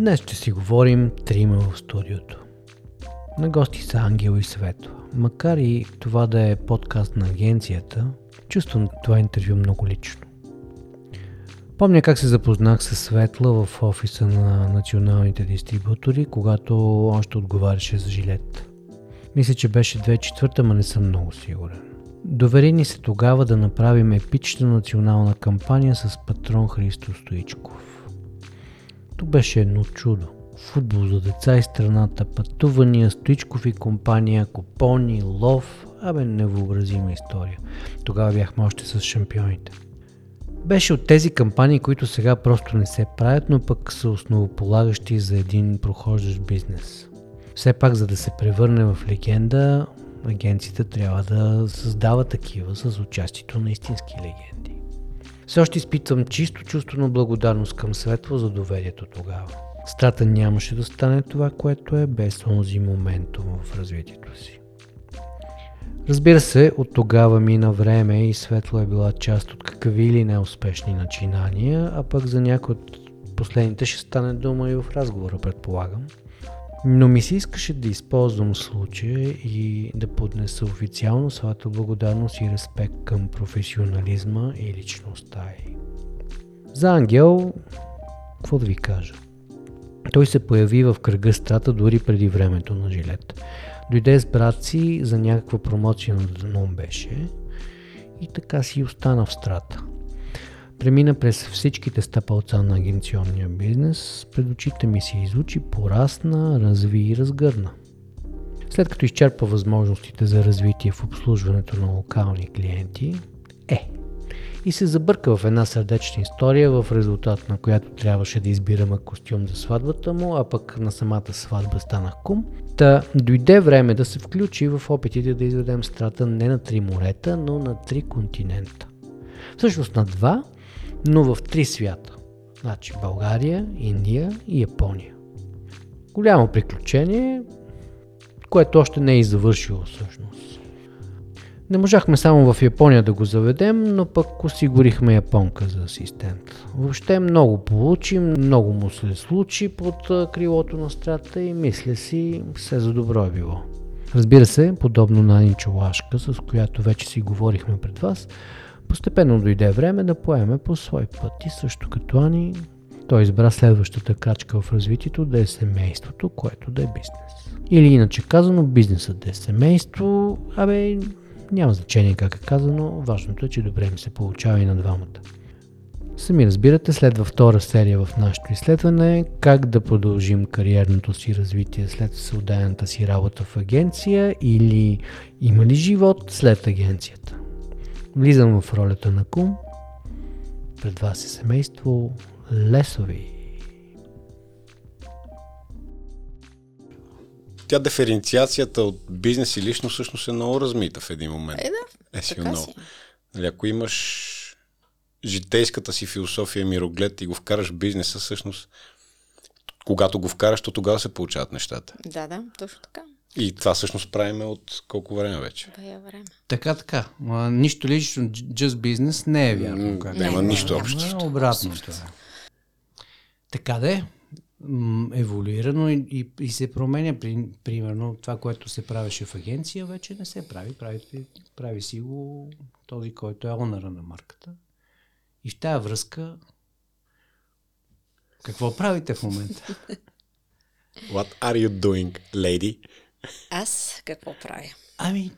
Днес ще си говорим трима в студиото. На гости са Ангел и Светла. Макар и това да е подкаст на агенцията, чувствам това интервю много лично. Помня как се запознах с Светла в офиса на националните дистрибутори, когато още отговаряше за жилет. Мисля, че беше 2004, ма не съм много сигурен. Довери ни се тогава да направим епична национална кампания с патрон Христо Стоичков. То беше едно чудо. Футбол за деца и страната, пътувания, Стоичков и компания, купони, лов, абе невъобразима история. Тогава бяхме още с шампионите. Беше от тези кампании, които сега просто не се правят, но пък са основополагащи за един прохождащ бизнес. Все пак, за да се превърне в легенда, агенцията трябва да създава такива с участието на истински легенди. Все още изпитвам чисто чувство на благодарност към Светло за доверието тогава. Страта нямаше да стане това, което е без онзи моментум в развитието си. Разбира се, от тогава мина време и Светло е била част от какви ли неуспешни начинания, а пък за някои от последните ще стане дума и в разговора, предполагам. Но ми се искаше да използвам случая и да поднеса официално своята благодарност и респект към професионализма и личността й. За Ангел, какво да ви кажа? Той се появи в кръга страта дори преди времето на жилет. Дойде с брат си за някаква промоция на Данон беше и така си остана в страта. Премина през всичките стъпалца на агенционния бизнес, пред очите ми се изучи, порасна, разви и разгърна. След като изчерпа възможностите за развитие в обслужването на локални клиенти, е, и се забърка в една сърдечна история, в резултат на която трябваше да избираме костюм за сватбата му, а пък на самата сватба станах кум. Та дойде време да се включи в опитите да изведем страта не на три морета, но на три континента. Всъщност на два, но в три свята. Значи България, Индия и Япония. Голямо приключение, което още не е и завършило всъщност. Не можахме само в Япония да го заведем, но пък осигурихме японка за асистент. Въобще много получи, много му се случи под крилото на страта и мисля си, все за добро е било. Разбира се, подобно на Аничо Лашка, с която вече си говорихме пред вас, Постепенно дойде време да поеме по свой път и също като Ани, той избра следващата крачка в развитието да е семейството, което да е бизнес. Или иначе казано, бизнесът да е семейство, абе, няма значение как е казано, важното е, че добре ми се получава и на двамата. Сами разбирате, следва втора серия в нашето изследване как да продължим кариерното си развитие след съотделната си работа в агенция или има ли живот след агенцията. Влизам в ролята на кум. Пред вас е семейство Лесови. Тя диференциацията от бизнес и лично всъщност е много размита в един момент. Е, да. Е, си така много. си. Нали, ако имаш житейската си философия, мироглед и го вкараш в бизнеса, всъщност, когато го вкараш, то тогава се получават нещата. Да, да, точно така. И това всъщност правиме от колко време вече. Бая време. Така, така. А, нищо лично, just business не е вярно. Как няма е. нищо общо. Няма обратно. Така да е. Еволюирано и, и, и се променя. При, примерно това, което се правеше в агенция, вече не се прави. Прави, прави си го този, който е онъра на марката. И в тази връзка какво правите в момента? What are you doing, lady? Аз какво правя? Ами,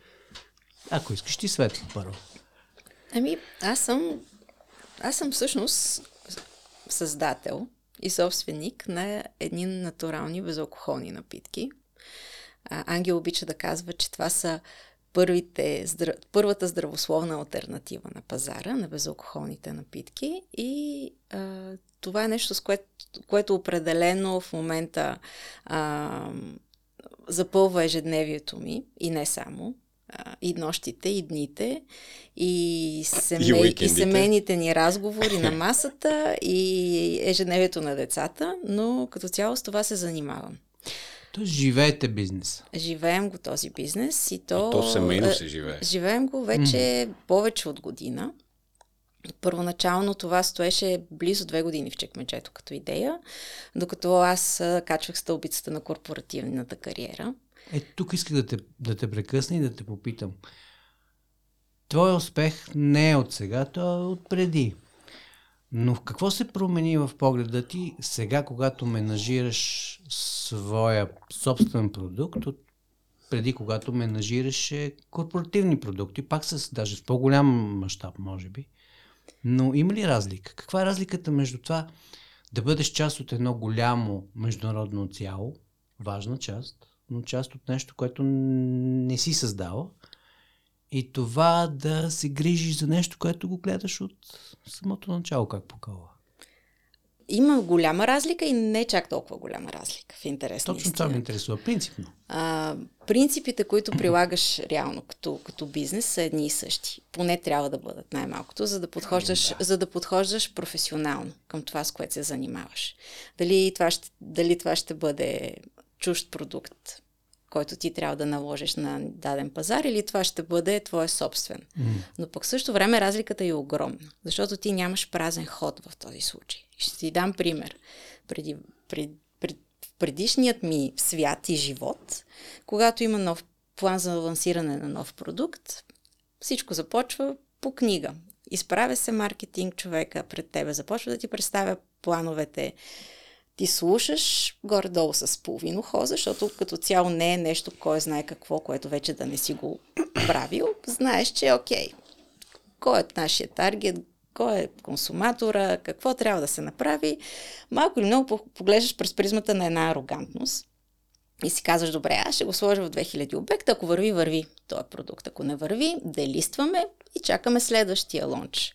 ако искаш ти светло първо. Ами, аз съм, аз съм всъщност създател и собственик на едни натурални безалкохолни напитки. А, Ангел обича да казва, че това са първите, здра... първата здравословна альтернатива на пазара на безалкохолните напитки и а, това е нещо, с което, което определено в момента а, запълва ежедневието ми и не само. А, и нощите, и дните, и, семей, и, и семейните ни разговори на масата, и ежедневието на децата, но като цяло с това се занимавам. Тоест живеете бизнеса. Живеем го този бизнес и то... И то семейно е, се живее. Живеем го вече повече от година. Първоначално това стоеше близо две години в чекмеджето като идея, докато аз качвах стълбицата на корпоративната кариера. Е, тук исках да те, да те прекъсна и да те попитам. Твой успех не е от сега, то е от преди. Но какво се промени в погледа ти сега, когато менажираш своя собствен продукт, от преди когато менажираше корпоративни продукти, пак с даже с по-голям мащаб, може би. Но има ли разлика? Каква е разликата между това да бъдеш част от едно голямо международно цяло, важна част, но част от нещо, което не си създава, и това да се грижиш за нещо, което го гледаш от самото начало, как покова. Има голяма разлика и не чак толкова голяма разлика в интерес. Точно това ме интересува, принципно. А, принципите, които прилагаш реално като, като бизнес са едни и същи. Поне трябва да бъдат най-малкото, за да подхождаш, да. За да подхождаш професионално към това, с което се занимаваш. Дали това ще, дали това ще бъде чужд продукт, който ти трябва да наложиш на даден пазар или това ще бъде твой собствен. Mm. Но пък също време разликата е огромна, защото ти нямаш празен ход в този случай. Ще ти дам пример. Преди, пред, пред, предишният ми свят и живот, когато има нов план за лансиране на нов продукт, всичко започва по книга. Изправя се маркетинг човека пред тебе, започва да ти представя плановете, ти слушаш горе-долу с половин ухо, защото като цяло не е нещо, кой знае какво, което вече да не си го правил. Знаеш, че е окей. Кой е нашия таргет, кой е консуматора, какво трябва да се направи. Малко или много поглеждаш през призмата на една арогантност и си казваш, добре, аз ще го сложа в 2000 обекта, ако върви, върви този продукт. Ако не върви, делистваме и чакаме следващия лонч.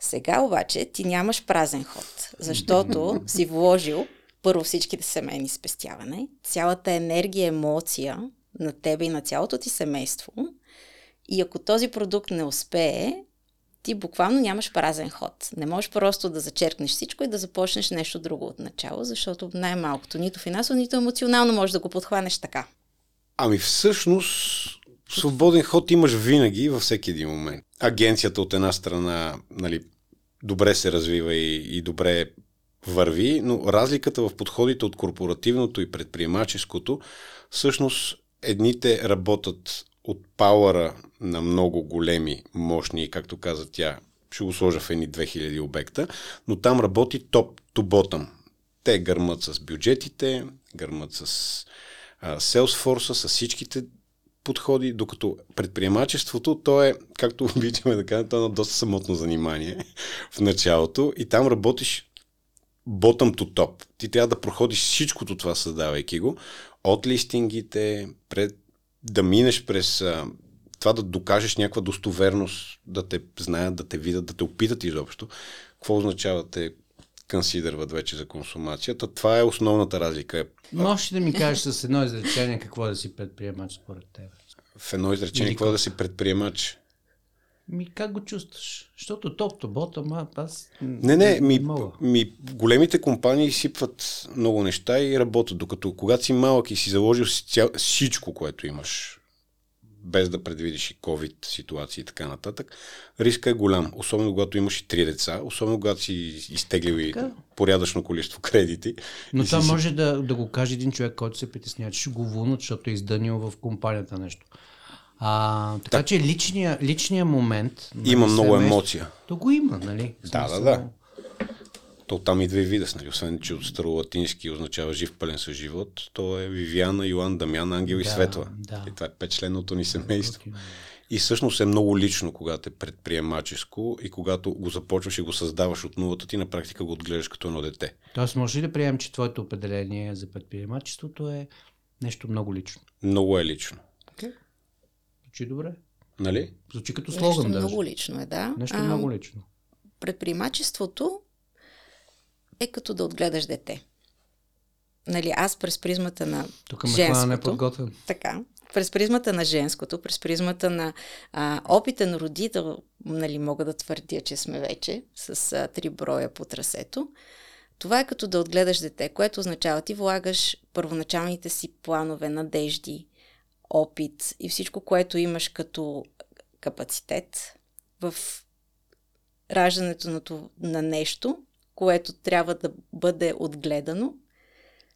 Сега обаче ти нямаш празен ход, защото си вложил първо всичките семейни спестяване, цялата енергия, емоция на тебе и на цялото ти семейство. И ако този продукт не успее, ти буквално нямаш празен ход. Не можеш просто да зачеркнеш всичко и да започнеш нещо друго от начало, защото най-малкото нито финансово, нито емоционално можеш да го подхванеш така. Ами всъщност свободен ход имаш винаги във всеки един момент. Агенцията от една страна нали, добре се развива и, и добре върви, но разликата в подходите от корпоративното и предприемаческото, всъщност едните работят от пауъра на много големи, мощни, както каза тя, ще го сложа в едни 2000 обекта, но там работи топ to bottom. Те гърмат с бюджетите, гърмат с а, с всичките подходи, докато предприемачеството, то е, както обичаме да кажем, то е едно доста самотно занимание в началото и там работиш bottom to top. Ти трябва да проходиш всичкото това, създавайки го, от листингите, пред, да минеш през това да докажеш някаква достоверност, да те знаят, да те видят, да те опитат изобщо. Какво означава те консидерват вече за консумацията. Това е основната разлика. Можеш да ми кажеш с едно изречение какво да си предприемач според теб? В едно изречение какво да си предприемач? Ми как го чувстваш? Защото топ-то ботом, аз Не, не, ми, ми, големите компании сипват много неща и работят, докато когато си малък и си заложил всичко, което имаш без да предвидиш и COVID ситуации и така нататък, риска е голям. Особено когато имаш и три деца, особено когато си изтеглил и порядъчно количество кредити. Но това си... може да, да го каже един човек, който се притеснява, че ще го вълнат, защото е издънил в компанията нещо. А, така так. че личния, личния момент. Има много емоция. То го има, нали? Да, да, да. То там идва и видес, нали? Освен, че от старолатински означава жив пълен с живот, то е Вивиана, Йоан, Дамян, Ангел да, и Светла. Да. И това е петчленото ни семейство. И всъщност е много лично, когато е предприемаческо и когато го започваш и го създаваш от нулата, ти на практика го отгледаш като едно дете. Тоест, може ли да приемем, че твоето определение за предприемачеството е нещо много лично? Много е лично. Okay. Звучи добре. Нали? Звучи като слоган. Нещо даже. много лично е, да. Нещо а, много лично. Предприемачеството е като да отгледаш дете. Нали, аз през призмата на Тук женското, не така, през призмата на женското, през призмата на а, опитен родител, нали, мога да твърдя, че сме вече с а, три броя по трасето. Това е като да отгледаш дете, което означава ти влагаш първоначалните си планове, надежди, опит и всичко, което имаш като капацитет в раждането на, на нещо, което трябва да бъде отгледано,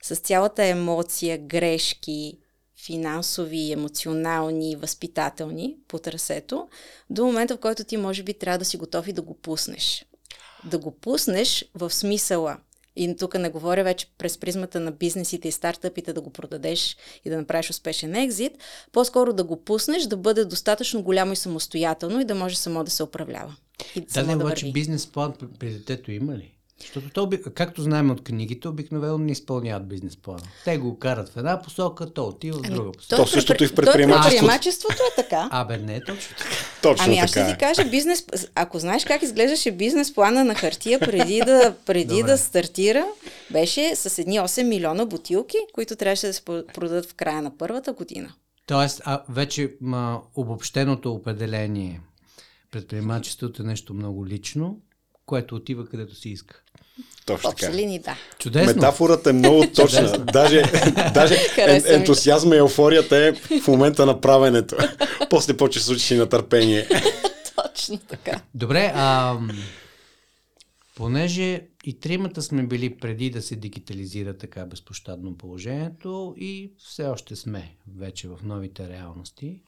с цялата емоция, грешки, финансови, емоционални, възпитателни по трасето, до момента, в който ти може би трябва да си готов и да го пуснеш. Да го пуснеш в смисъла. И тук не говоря вече през призмата на бизнесите и стартъпите да го продадеш и да направиш успешен екзит, по-скоро да го пуснеш, да бъде достатъчно голямо и самостоятелно и да може само да се управлява. И да, не, да обаче бизнес план при детето има ли? Защото то, както знаем от книгите, обикновено не изпълняват бизнес плана. Те го карат в една посока, то отива в ами, друга посока. То, същото и в предприемачеството. предприемачеството е така. Абе, не е точно така. Точно ами аз ще ти кажа, бизнес, ако знаеш как изглеждаше бизнес плана на хартия преди да, преди да стартира, беше с едни 8 милиона бутилки, които трябваше да се продадат в края на първата година. Тоест, а вече ма, обобщеното определение предприемачеството е нещо много лично, което отива където си иска. Точно така. линии, да. Чудесно. Метафората е много точна. даже даже ен, ентусиазма и еуфорията е в момента на правенето. После почва се случи на търпение. Точно така. Добре, а, понеже и тримата сме били преди да се дигитализира така безпощадно положението и все още сме вече в новите реалности,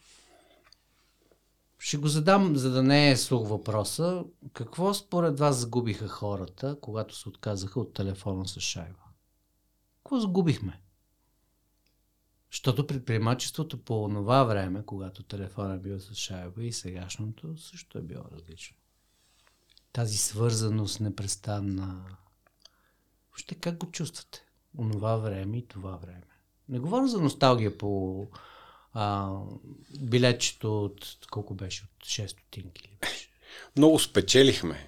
ще го задам, за да не е сух въпроса. Какво според вас загубиха хората, когато се отказаха от телефона с шайба? Какво загубихме? Защото предприемачеството по това време, когато телефон е бил с шайба и сегашното, също е било различно. Тази свързаност непрестанна. Въобще как го чувствате? Онова време и това време. Не говоря за носталгия по а, билетчето от колко беше? От 6 стотинки ли беше? Много спечелихме.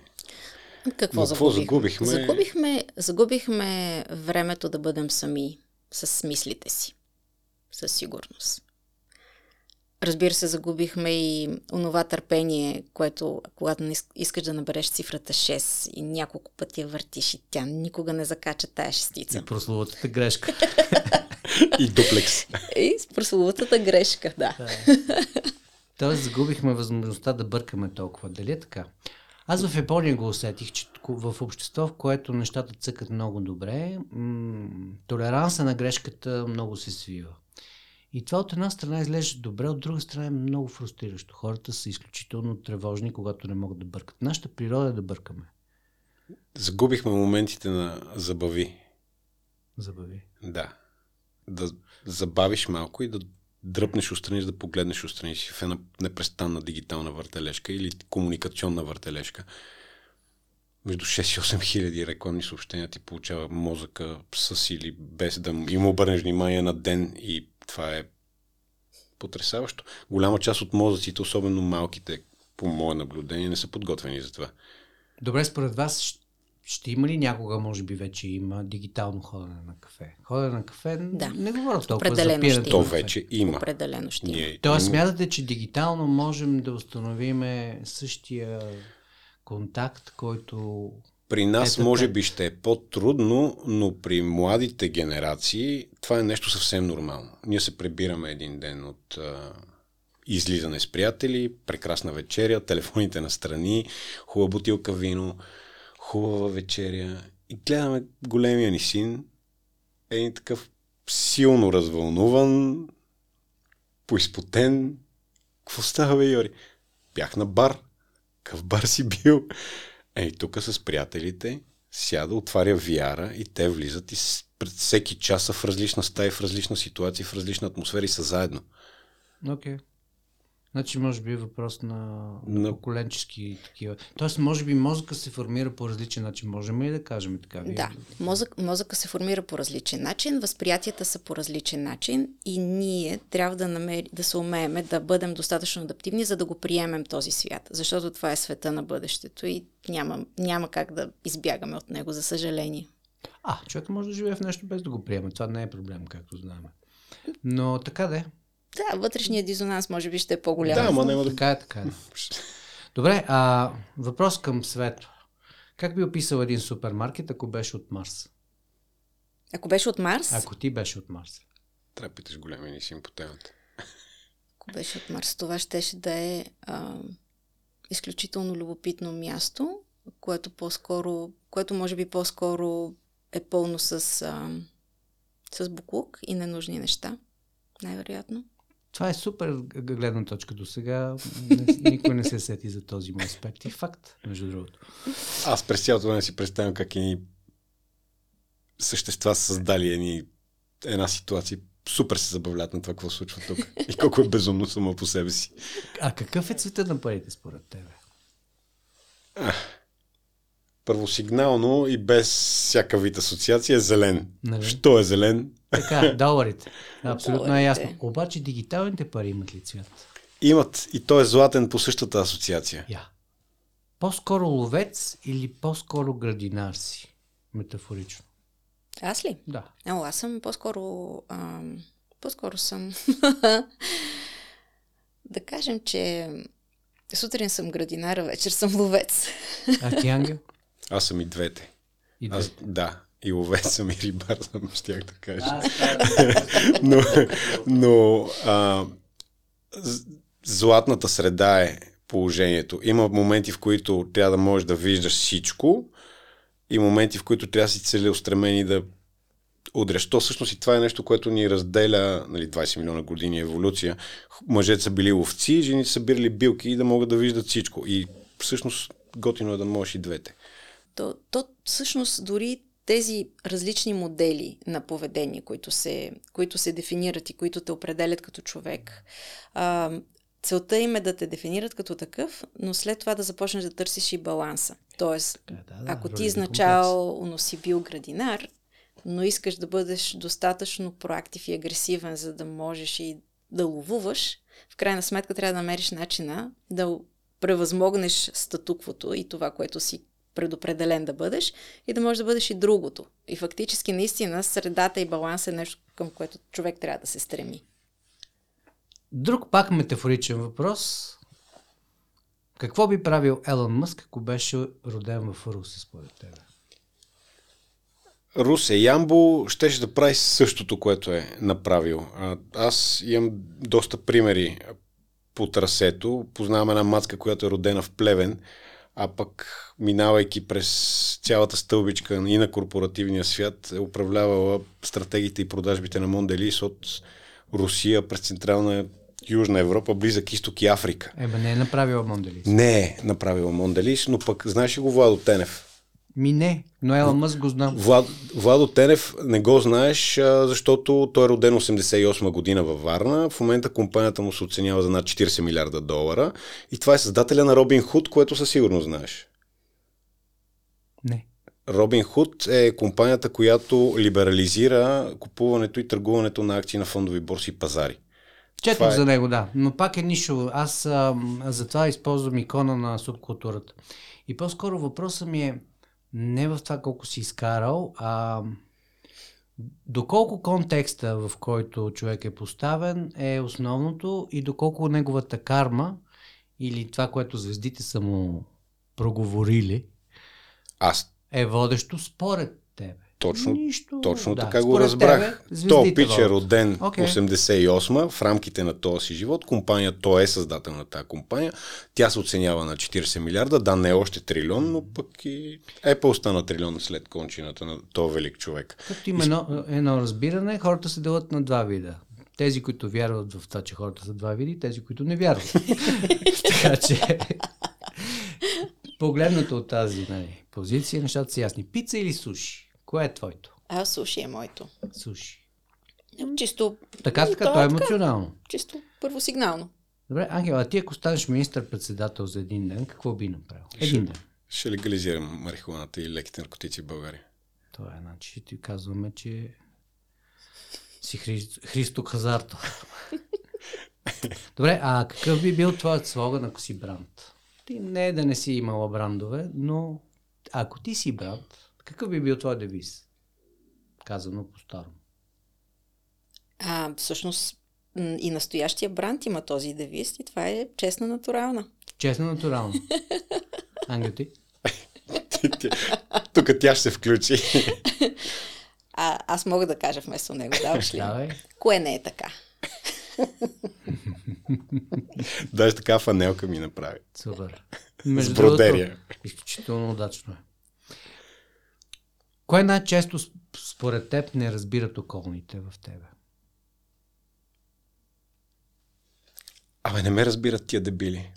Какво, какво загубихме? загубихме? Загубихме времето да бъдем сами с мислите си. Със сигурност. Разбира се, загубихме и онова търпение, което когато не искаш да набереш цифрата 6 и няколко пъти я въртиш и тя никога не закача тая шестица. И прословутата грешка. и дуплекс. И с прословутата грешка, да. Тоест загубихме възможността да бъркаме толкова. Дали е така? Аз в Япония го усетих, че в общество, в което нещата цъкат много добре, м- толеранса на грешката много се свива. И това от една страна изглежда добре, от друга страна е много фрустриращо. Хората са изключително тревожни, когато не могат да бъркат. Нашата природа е да бъркаме. Загубихме моментите на забави. Забави. Да. Да забавиш малко и да дръпнеш устрани, да погледнеш устрани си в една непрестанна дигитална въртележка или комуникационна въртележка. Между 6 и 8 хиляди рекламни съобщения ти получава мозъка с или без да им обърнеш внимание на ден и това е потрясаващо. Голяма част от мозъците, особено малките, по мое наблюдение, не са подготвени за това. Добре, според вас ще има ли някога, може би вече има дигитално ходене на кафе? Ходене на кафе, да. не говоря толкова Определено за пиенето. То вече има. Определено ще има. Тоест смятате, че дигитално можем да установим същия контакт, който при нас Ето, може би ще е по-трудно, но при младите генерации това е нещо съвсем нормално. Ние се прибираме един ден от а, излизане с приятели, прекрасна вечеря, телефоните на страни, хубава бутилка вино, хубава вечеря и гледаме големия ни син, един такъв силно развълнуван, поизпотен. Какво става, бе, Йори? Бях на бар. Какъв бар си бил? Ей, тук с приятелите сяда, отваря вяра и те влизат и пред всеки час в различна стая, в различна ситуация, в различна атмосфера и са заедно. Okay. Значи, може би е въпрос на, на поколенчески такива. Тоест, може би мозъка се формира по различен начин. Можем ли да кажем така? Да, мозък, мозъка се формира по различен начин, възприятията са по различен начин и ние трябва да, намери, да се умеем да бъдем достатъчно адаптивни, за да го приемем този свят. Защото това е света на бъдещето и няма, няма как да избягаме от него, за съжаление. А, човек може да живее в нещо без да го приеме. Това не е проблем, както знаем. Но така да е. Да, вътрешният дизонанс може би ще е по-голям. Да, ама няма да... Така е, така е. Добре, а, въпрос към Свето. Как би описал един супермаркет, ако беше от Марс? Ако беше от Марс? Ако ти беше от Марс. Трябва да питаш големия ни син по темата. Ако беше от Марс, това щеше да е а, изключително любопитно място, което по-скоро, което може би по-скоро е пълно с, а, с буклук и ненужни неща, най-вероятно. Това е супер гледна точка до сега. Никой не се сети за този мой аспект. И факт, между другото. Аз през цялото време си представям как ни същества са създали едни, една ситуация. Супер се забавляват на това, какво случва тук. И колко е безумно само по себе си. А какъв е цветът на парите според тебе? Първосигнално и без всяка вид асоциация е зелен. Нали? Що е зелен? Така, доларите. Абсолютно е ясно. Обаче дигиталните пари имат ли цвят? Имат и той е златен по същата асоциация. Я. По-скоро ловец или по-скоро градинар си? Метафорично. Аз ли? Да. О, аз съм по-скоро... Ам, по-скоро съм... да кажем, че сутрин съм градинара, вечер съм ловец. А ти, Ангел? Аз съм и двете. И Аз, двете. да, и ловец съм и рибар съм, щях да кажа. но но а, златната среда е положението. Има моменти, в които трябва да можеш да виждаш всичко и моменти, в които трябва да си целеустремени да удряш. То всъщност и това е нещо, което ни разделя нали, 20 милиона години еволюция. Мъжете са били ловци, жените са били билки и да могат да виждат всичко. И всъщност готино е да можеш и двете. То, то всъщност дори тези различни модели на поведение, които се, които се дефинират и които те определят като човек, а, целта им е да те дефинират като такъв, но след това да започнеш да търсиш и баланса. Тоест, Да, да, да, ако ти изначално си бил градинар, но искаш да бъдеш достатъчно проактив и агресивен, за да можеш и да ловуваш, в крайна сметка трябва да намериш начина да превъзмогнеш статуквото и това, което си предопределен да бъдеш и да можеш да бъдеш и другото. И фактически наистина средата и баланс е нещо, към което човек трябва да се стреми. Друг пак метафоричен въпрос. Какво би правил Елън Мъск, ако беше роден в Русе, според тебе? Русе Ямбо щеше да прави същото, което е направил. Аз имам доста примери по трасето. Познавам една мацка, която е родена в Плевен, а пък минавайки през цялата стълбичка и на корпоративния свят, е управлявала стратегиите и продажбите на Монделис от Русия през Централна Южна Европа, близък изток и Африка. Еба не е направил Монделис. Не е направила Монделис, но пък знаеш ли го Владо Тенев? Ми не, но Елън Мъск го знам. Влад, Владо Тенев не го знаеш, защото той е роден 88 година във Варна. В момента компанията му се оценява за над 40 милиарда долара. И това е създателя на Робин Худ, което със сигурност знаеш. Не. Робин Худ е компанията, която либерализира купуването и търгуването на акции на фондови борси и пазари. Четох е- за него, да. Но пак е нищо. Аз а, затова използвам икона на субкултурата. И по-скоро въпросът ми е не в това колко си изкарал, а доколко контекста, в който човек е поставен, е основното и доколко неговата карма или това, което звездите са му проговорили, Аз е водещо според тебе. Точно, Нищо. точно да. така го Според разбрах. тебе, То пич е роден Окей. 88 в рамките на този си живот. Компания, той е създател на тази компания. Тя се оценява на 40 милиарда. Да, не е още трилион, но пък и Apple стана трилион след кончината на този велик човек. Като има едно, едно разбиране, хората се делят на два вида. Тези, които вярват в това, че хората са два вида и тези, които не вярват. така че, погледнато от тази нали, позиция, нещата са ясни. Пица или суши? Кое е твоето? А суши е моето. Суши. Чисто... Така, така, то е така. емоционално. Чисто първосигнално. Добре, Ангел, а ти ако станеш министър-председател за един ден, какво би направил? Един ден. Ще легализирам марихуаната и леките наркотици в България. Това е, значи, ти казваме, че си Христо, Христо Хазарто. Добре, а какъв би бил твоят слоган, ако си бранд? Ти не е да не си имала брандове, но ако ти си бранд, какъв би бил твой девиз? Казано по-старо. А, всъщност и настоящия бранд има този девиз и това е честна натурална. Честно, натурално. Ангел ти? Тук тя ще се включи. А, аз мога да кажа вместо него, даваш ли? Давай. Кое не е така? Даже така фанелка ми направи. Супер. С бродерия. Изключително удачно е. Кое най-често според теб не разбират околните в тебе? Абе, не ме разбират тия дебили.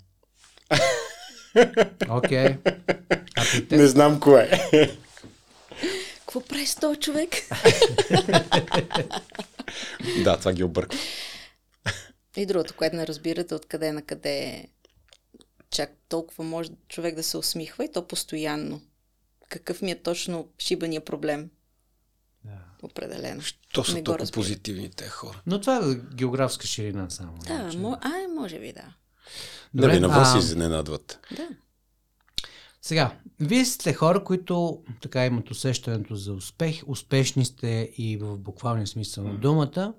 Окей. Okay. Не знам кое. Какво прави с този човек? да, това ги обърква. И другото, което не разбирате, откъде на къде чак толкова може човек да се усмихва и то постоянно. Какъв ми е точно шибания проблем? Да. Определено. Що са толкова позитивните хора? Но това е географска ширина само. Да, мо... а, може би да. Добре, Дали на вас а... изненадват? Да. Сега, вие сте хора, които така имат усещането за успех, успешни сте и в буквалния смисъл на думата.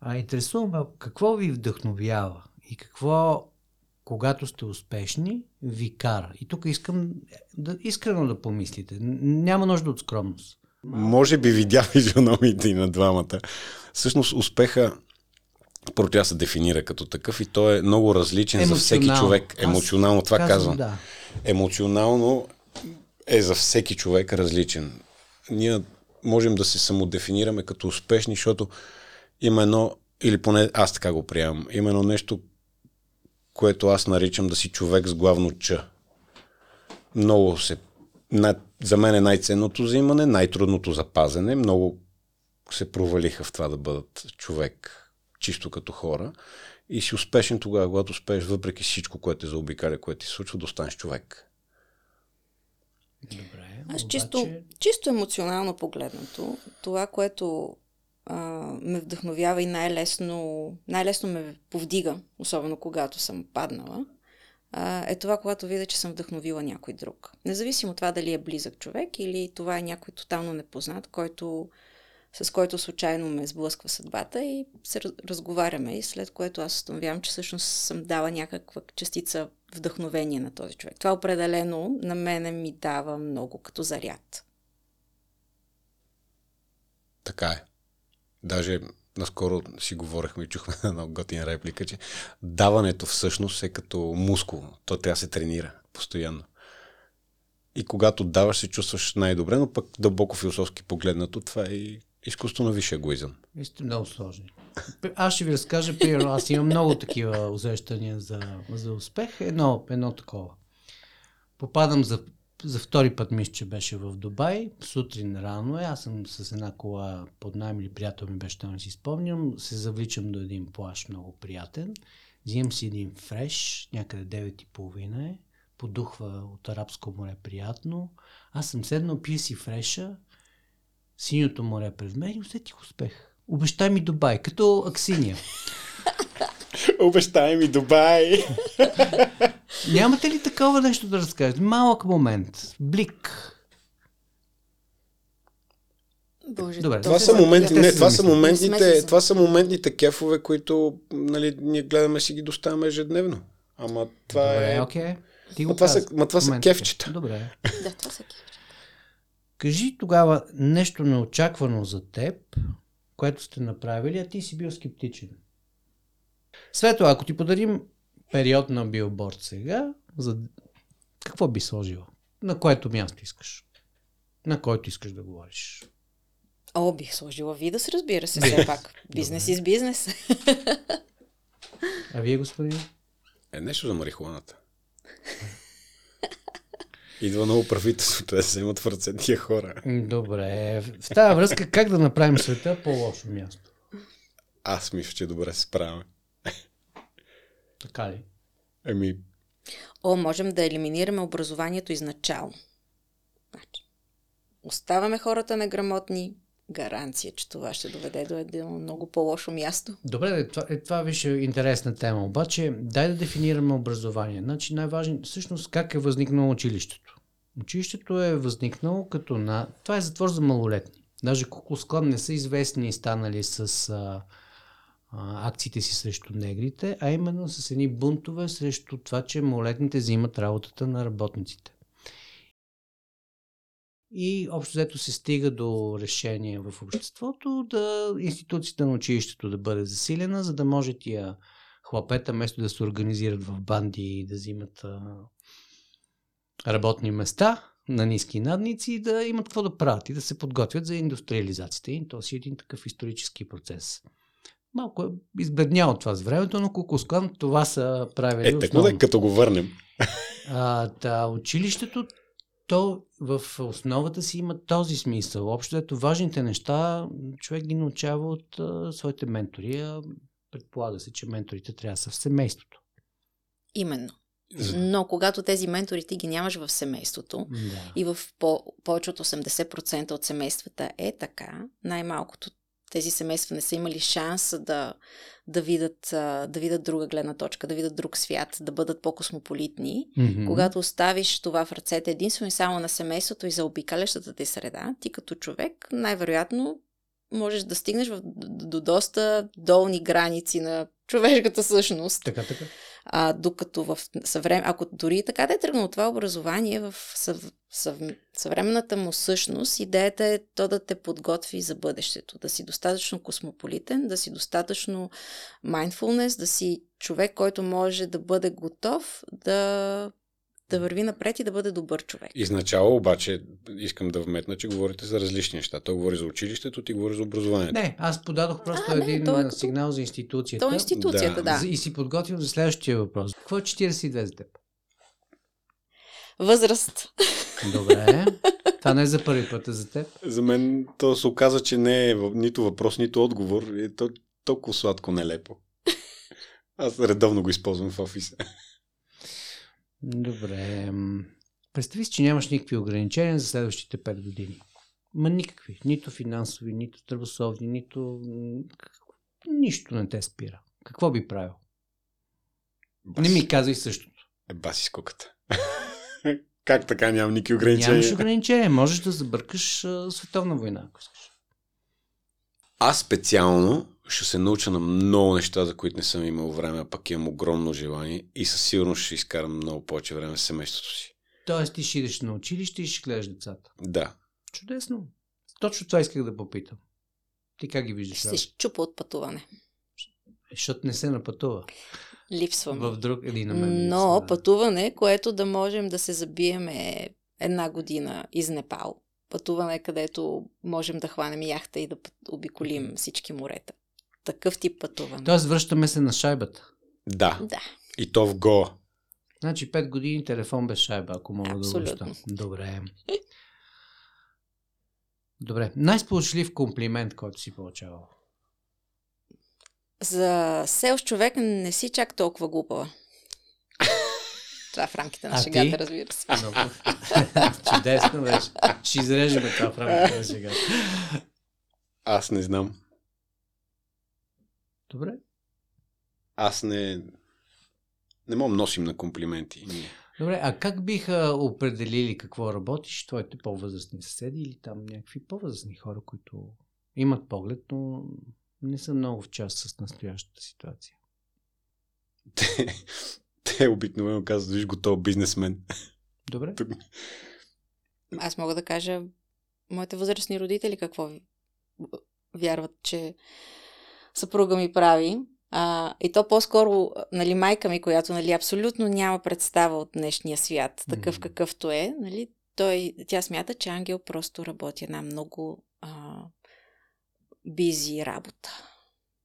А интересувам какво ви вдъхновява и какво, когато сте успешни, ви кара. И тук искам да, искрено да помислите. Няма нужда от скромност. Може би видя физиономите и на двамата. Всъщност успеха първо тя се дефинира като такъв и той е много различен за всеки човек. Емоционално, Аз това казвам. казвам. Да. Емоционално е за всеки човек различен. Ние можем да се самодефинираме като успешни, защото има едно, или поне аз така го приемам, има едно нещо, което аз наричам да си човек с главно Ч. Много се... За мен е най-ценното взимане, най-трудното за пазене. Много се провалиха в това да бъдат човек чисто като хора. И си успешен тогава, когато успееш, въпреки всичко, което е заобикаля, което ти се случва, да останеш човек. Добре. Аз обаче... чисто, чисто емоционално погледнато, това, което а, ме вдъхновява и най-лесно, най-лесно ме повдига, особено когато съм паднала, а, е това, когато видя, че съм вдъхновила някой друг. Независимо това дали е близък човек или това е някой тотално непознат, който с който случайно ме сблъсква съдбата и се разговаряме и след което аз установявам, че всъщност съм дала някаква частица вдъхновение на този човек. Това определено на мене ми дава много като заряд. Така е. Даже наскоро си говорихме и чухме една готина реплика, че даването всъщност е като мускул. То трябва да се тренира постоянно. И когато даваш, се чувстваш най-добре, но пък дълбоко философски погледнато, това е изкуство на висше егоизъм. Вие сте много сложни. Аз ще ви разкажа, примерно, аз имам много такива усещания за, за успех. Едно, едно такова. Попадам за, за втори път, мисля, че беше в Дубай. Сутрин рано е, аз съм с една кола под найем или приятел ми беше, там си спомням. Се завличам до един плаш, много приятен. Взимам си един фреш, някъде 9.30 е. Подухва от Арабско море приятно. Аз съм седнал, пия си фреша, синьото море пред мен и усетих успех. Обещай ми Дубай, като Аксиния. Обещай ми Дубай. Нямате ли такова нещо да разкажете? Малък момент. Блик. Боже, Добре, това са, моменти, не, това, са моментните, това са моментните кефове, които нали, ние гледаме си ги доставяме ежедневно. Ама това Добре, е... Okay. Ти ма, това са, ма това са кефчета. Добре. Да, това са кефчета. Кажи тогава нещо неочаквано за теб, което сте направили, а ти си бил скептичен. Свето, ако ти подарим период на билборд сега, за... какво би сложила? На което място искаш? На който искаш да говориш? О, бих сложила видос, разбира се, все пак. Бизнес из бизнес. А вие, господин? Е, нещо за марихуаната. Идва много правителството да се имат в ръце тия хора. Добре. В тази връзка как да направим света по-лошо място? Аз мисля, че добре се справяме. Така ли? Еми... О, можем да елиминираме образованието изначално. Значи, оставаме хората неграмотни, гаранция, че това ще доведе до едно много по-лошо място. Добре, това, е, това виж интересна тема. Обаче, дай да дефинираме образование. Значи най-важно, всъщност, как е възникнало училището. Училището е възникнало като на... Това е затвор за малолетни. Даже колко склад не са известни и станали с а, акциите си срещу негрите, а именно с едни бунтове срещу това, че малолетните взимат работата на работниците. И общо взето се стига до решение в обществото да институцията на училището да бъде засилена, за да може тия хлапета, вместо да се организират в банди и да взимат а, работни места на ниски надници да имат какво да правят и да се подготвят за индустриализацията. И то си е един такъв исторически процес. Малко е избледнял от това с времето, но Кукускан това са правили Е, така да е, като го върнем. А, да, училището, то в основата си има този смисъл. Общо ето важните неща човек ги научава от а, своите ментори, а предполага се, че менторите трябва да са в семейството. Именно. Но когато тези ментори ти ги нямаш в семейството Да. и в по- повече от 80% от семействата е така, най-малкото тези семейства не са имали шанс да, да, видят, да видят друга гледна точка, да видят друг свят, да бъдат по-космополитни. Мгм. Когато оставиш това в ръцете единствено и само на семейството и за обикалящата ти среда, ти като човек най-вероятно можеш да стигнеш в, до, до доста долни граници на човешката същност. Така, така. А, докато в съврем... ако дори така да е тръгнало това образование в съв... Съв... съвременната му същност, идеята е то да те подготви за бъдещето, да си достатъчно космополитен, да си достатъчно mindfulness, да си човек, който може да бъде готов да, да върви напред и да бъде добър човек. Изначало обаче искам да вметна, че говорите за различни неща. Той говори за училището, ти говори за образованието. Не, аз подадох просто А, не, един то е а, като- сигнал за институцията. То е институцията, да. За- И си подготвил за следващия въпрос. Какво е 42 за теб? Възраст. Добре. Това не е за първи път за теб. За мен то се оказа, че не е нито въпрос, нито отговор. И то толкова сладко нелепо. Аз редовно го използвам в офиса. Добре. Представи си, че нямаш никакви ограничения за следващите 5 години. Ма никакви. Нито финансови, нито здравословни, нито... Нищо не те спира. Какво би правил? Не ми казвай същото. Е, баси скуката. как така нямам никакви ограничения? Нямаш ограничения. Можеш да забъркаш а, световна война, ако искаш. Аз специално ще се науча на много неща, за които не съм имал време, а пък имам огромно желание и със сигурност ще изкарам много повече време с семейството си. Тоест ти ще идеш на училище и ще гледаш децата. Да. Чудесно. Точно това исках да попитам. Ти как ги виждаш? Ще се щупа от пътуване. Защото не се напътува. Липсвам. В друг един на мен. Но липсва, да. пътуване, което да можем да се забиеме една година из Непал. Пътуване, където можем да хванем яхта и да обиколим всички морета. Такъв тип пътуване. Тоест връщаме се на шайбата. Да. Да. И то в Го. Значи 5 години телефон без шайба, ако мога Абсолютно. да обобща. Добре. Добре. Най-сполучлив комплимент, който си получавал. За селс човек не си чак толкова глупава. Това в рамките на А шегата, ти? разбира се. Чудесно беше. Ще изрежем това в рамките на сега. Аз не знам. Добре. Аз не... Не мога носим на комплименти. Добре, а как биха определили какво работиш твоите по-възрастни съседи или там някакви по-възрастни хора, които имат поглед, но не са много в част с настоящата ситуация? Те, те обикновено казват, виж готов бизнесмен. Добре? Тук- Аз мога да кажа моите възрастни родители какво вярват, че съпруга ми прави. А, и то по-скоро, нали, майка ми, която нали, абсолютно няма представа от днешния свят, такъв какъвто е, нали, той, тя смята, че Ангел просто работи една много а, бизи работа.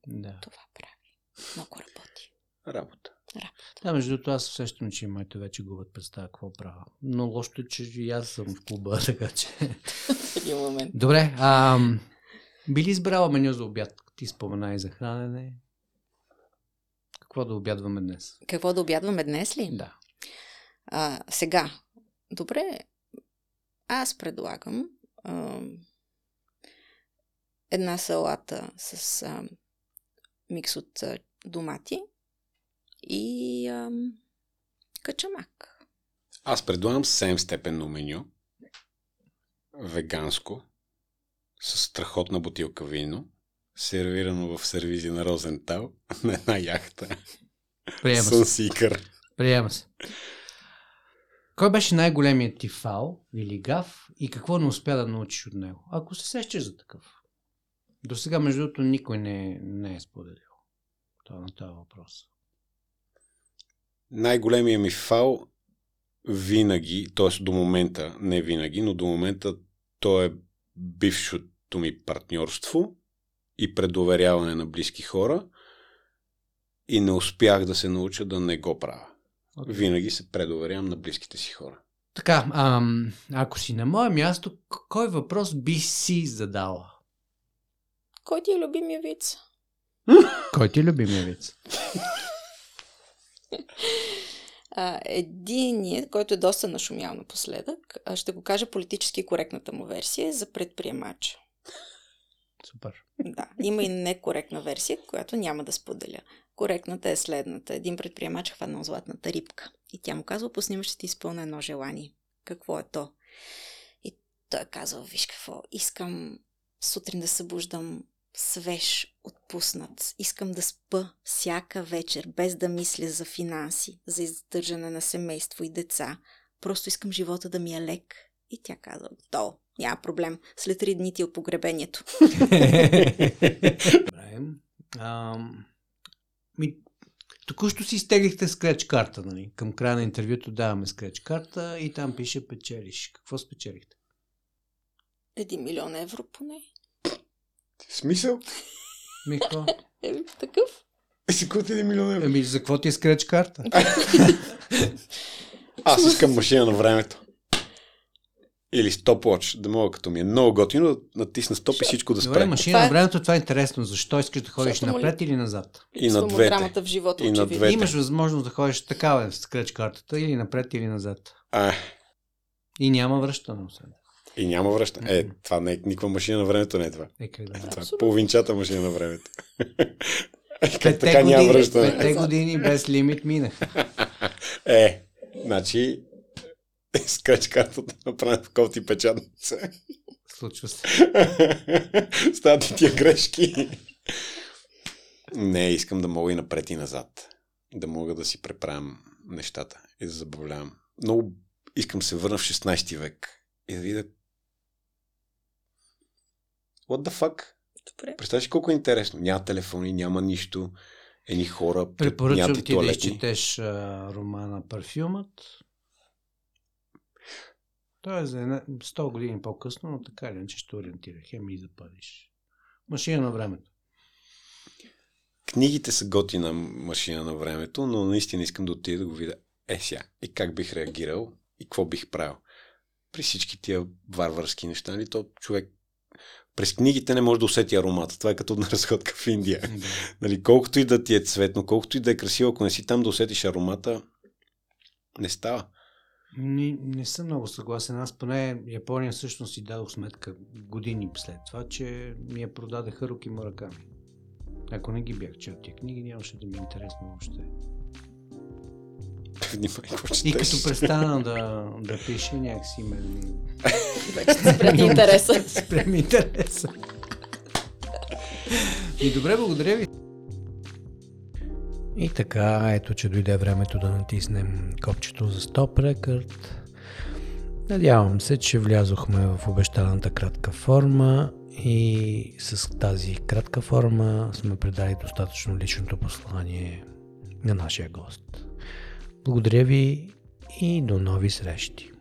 Да. Това прави. Много работи. Работа. Да, между другото, аз усещам, че моите вече губят представа какво правя. Но лошото е, че и аз съм в клуба, така че... Един момент. Добре, а, би ли избрала меню за обяд? Ти спомена и за хранене. Какво да обядваме днес? Какво да обядваме днес ли? Да. А, сега, добре, аз предлагам а, една салата с а, микс от а, домати и а, качамак. Аз предлагам 7 степенно меню. Веганско. С страхотна бутилка вино. Сервирано в сервизи на Розентал. На една яхта. Приема се. Сънсикър. Приема се. Кой беше най-големият ти фал или гаф и какво не успя да научиш от него? Ако се сещаш за такъв. До сега, между другото, никой не, не е споделил. Това на този въпрос. Най-големият ми фал винаги, т.е. до момента, не винаги, но до момента то е бившото ми партньорство и предоверяване на близки хора и не успях да се науча да не го правя. Okay. Винаги се предоверявам на близките си хора. Така, ам, ако си на мое място, кой въпрос би си задала? Кой ти е любимия виц? Кой ти е любимия виц? Единият, който е доста нашумял напоследък, ще го кажа политически коректната му версия, е за предприемач. Супер. Да, има и некоректна версия, която няма да споделя. Коректната е следната. Един предприемач хванал златната рибка. И тя му казва, пусни ще ти изпълня едно желание. Какво е то? И той казва, виж какво, искам сутрин да събуждам свеж, отпуснат. Искам да спа всяка вечер, без да мисля за финанси, за издържане на семейство и деца. Просто искам живота да ми е лек. И тя казва, то, няма проблем. След три дни ти от погребението. Добре. Ам... Ми, току-що си изтеглихте скреч карта, нали? Към края на интервюто даваме скреч карта и там пише печелиш. Какво спечелихте? Един милион евро поне. В смисъл? Мико? Е, такъв. Е, си купи един милион евро. Еми, за какво ти е скреч карта? Аз искам машина на времето. Или стопвоч, да мога като ми е много готино да натисна стоп и всичко да спре. Добре, машина на времето, това е интересно. Защо искаш да ходиш Защото му ли- напред или назад? И на двете. в живота, И на очевидно. двете. Имаш възможност да ходиш такава е скреч картата или напред или назад. А, И няма връщане, и няма връщане. Е, това не е никаква машина на времето, не е това. Е, да. Това е половинчата машина на времето. как Петте така няма години, връщане? петте години без лимит минаха. Е, значи скреч картата направена в кофти печатница. Случва се. Стават и тия грешки. Не, искам да мога и напред и назад. Да мога да си преправям нещата и да забавлявам. Много искам да се върна в 16 век и да видя What the fuck? Добре. Представяш колко е интересно? Няма телефони, няма нищо. Едни хора, Препоръчвам ти да туалети. изчетеш а, романа Парфюмът. Е за една, 100 години по-късно, но така или иначе ще ориентира. Хем и да париш. Машина на времето. Книгите са готина машина на времето, но наистина искам да отида да го видя. Е, сега. И как бих реагирал и какво бих правил. При всички тия варварски неща, нали, то човек през книгите не може да усети аромата. Това е като на разходка в Индия. Нали, колкото и да ти е цветно, колкото и да е красиво, ако не си там да усетиш аромата, не става. Не, не съм много съгласен. Аз поне Япония всъщност си дадох сметка години след това, че ми я продаdeха руки Мураками. Ако не ги бях чел тия книги, нямаше да ми е интересно въобще. Внимай, И като престана да, да пише, някакси ме Вече се спряти интереса. спреми интереса. И добре, благодаря ви. И така, ето, че дойде времето да натиснем копчето за Stop Record. Надявам се, че влязохме в обещаната кратка форма и с тази кратка форма сме предали достатъчно личното послание на нашия гост. Благодаря ви и до нови срещи.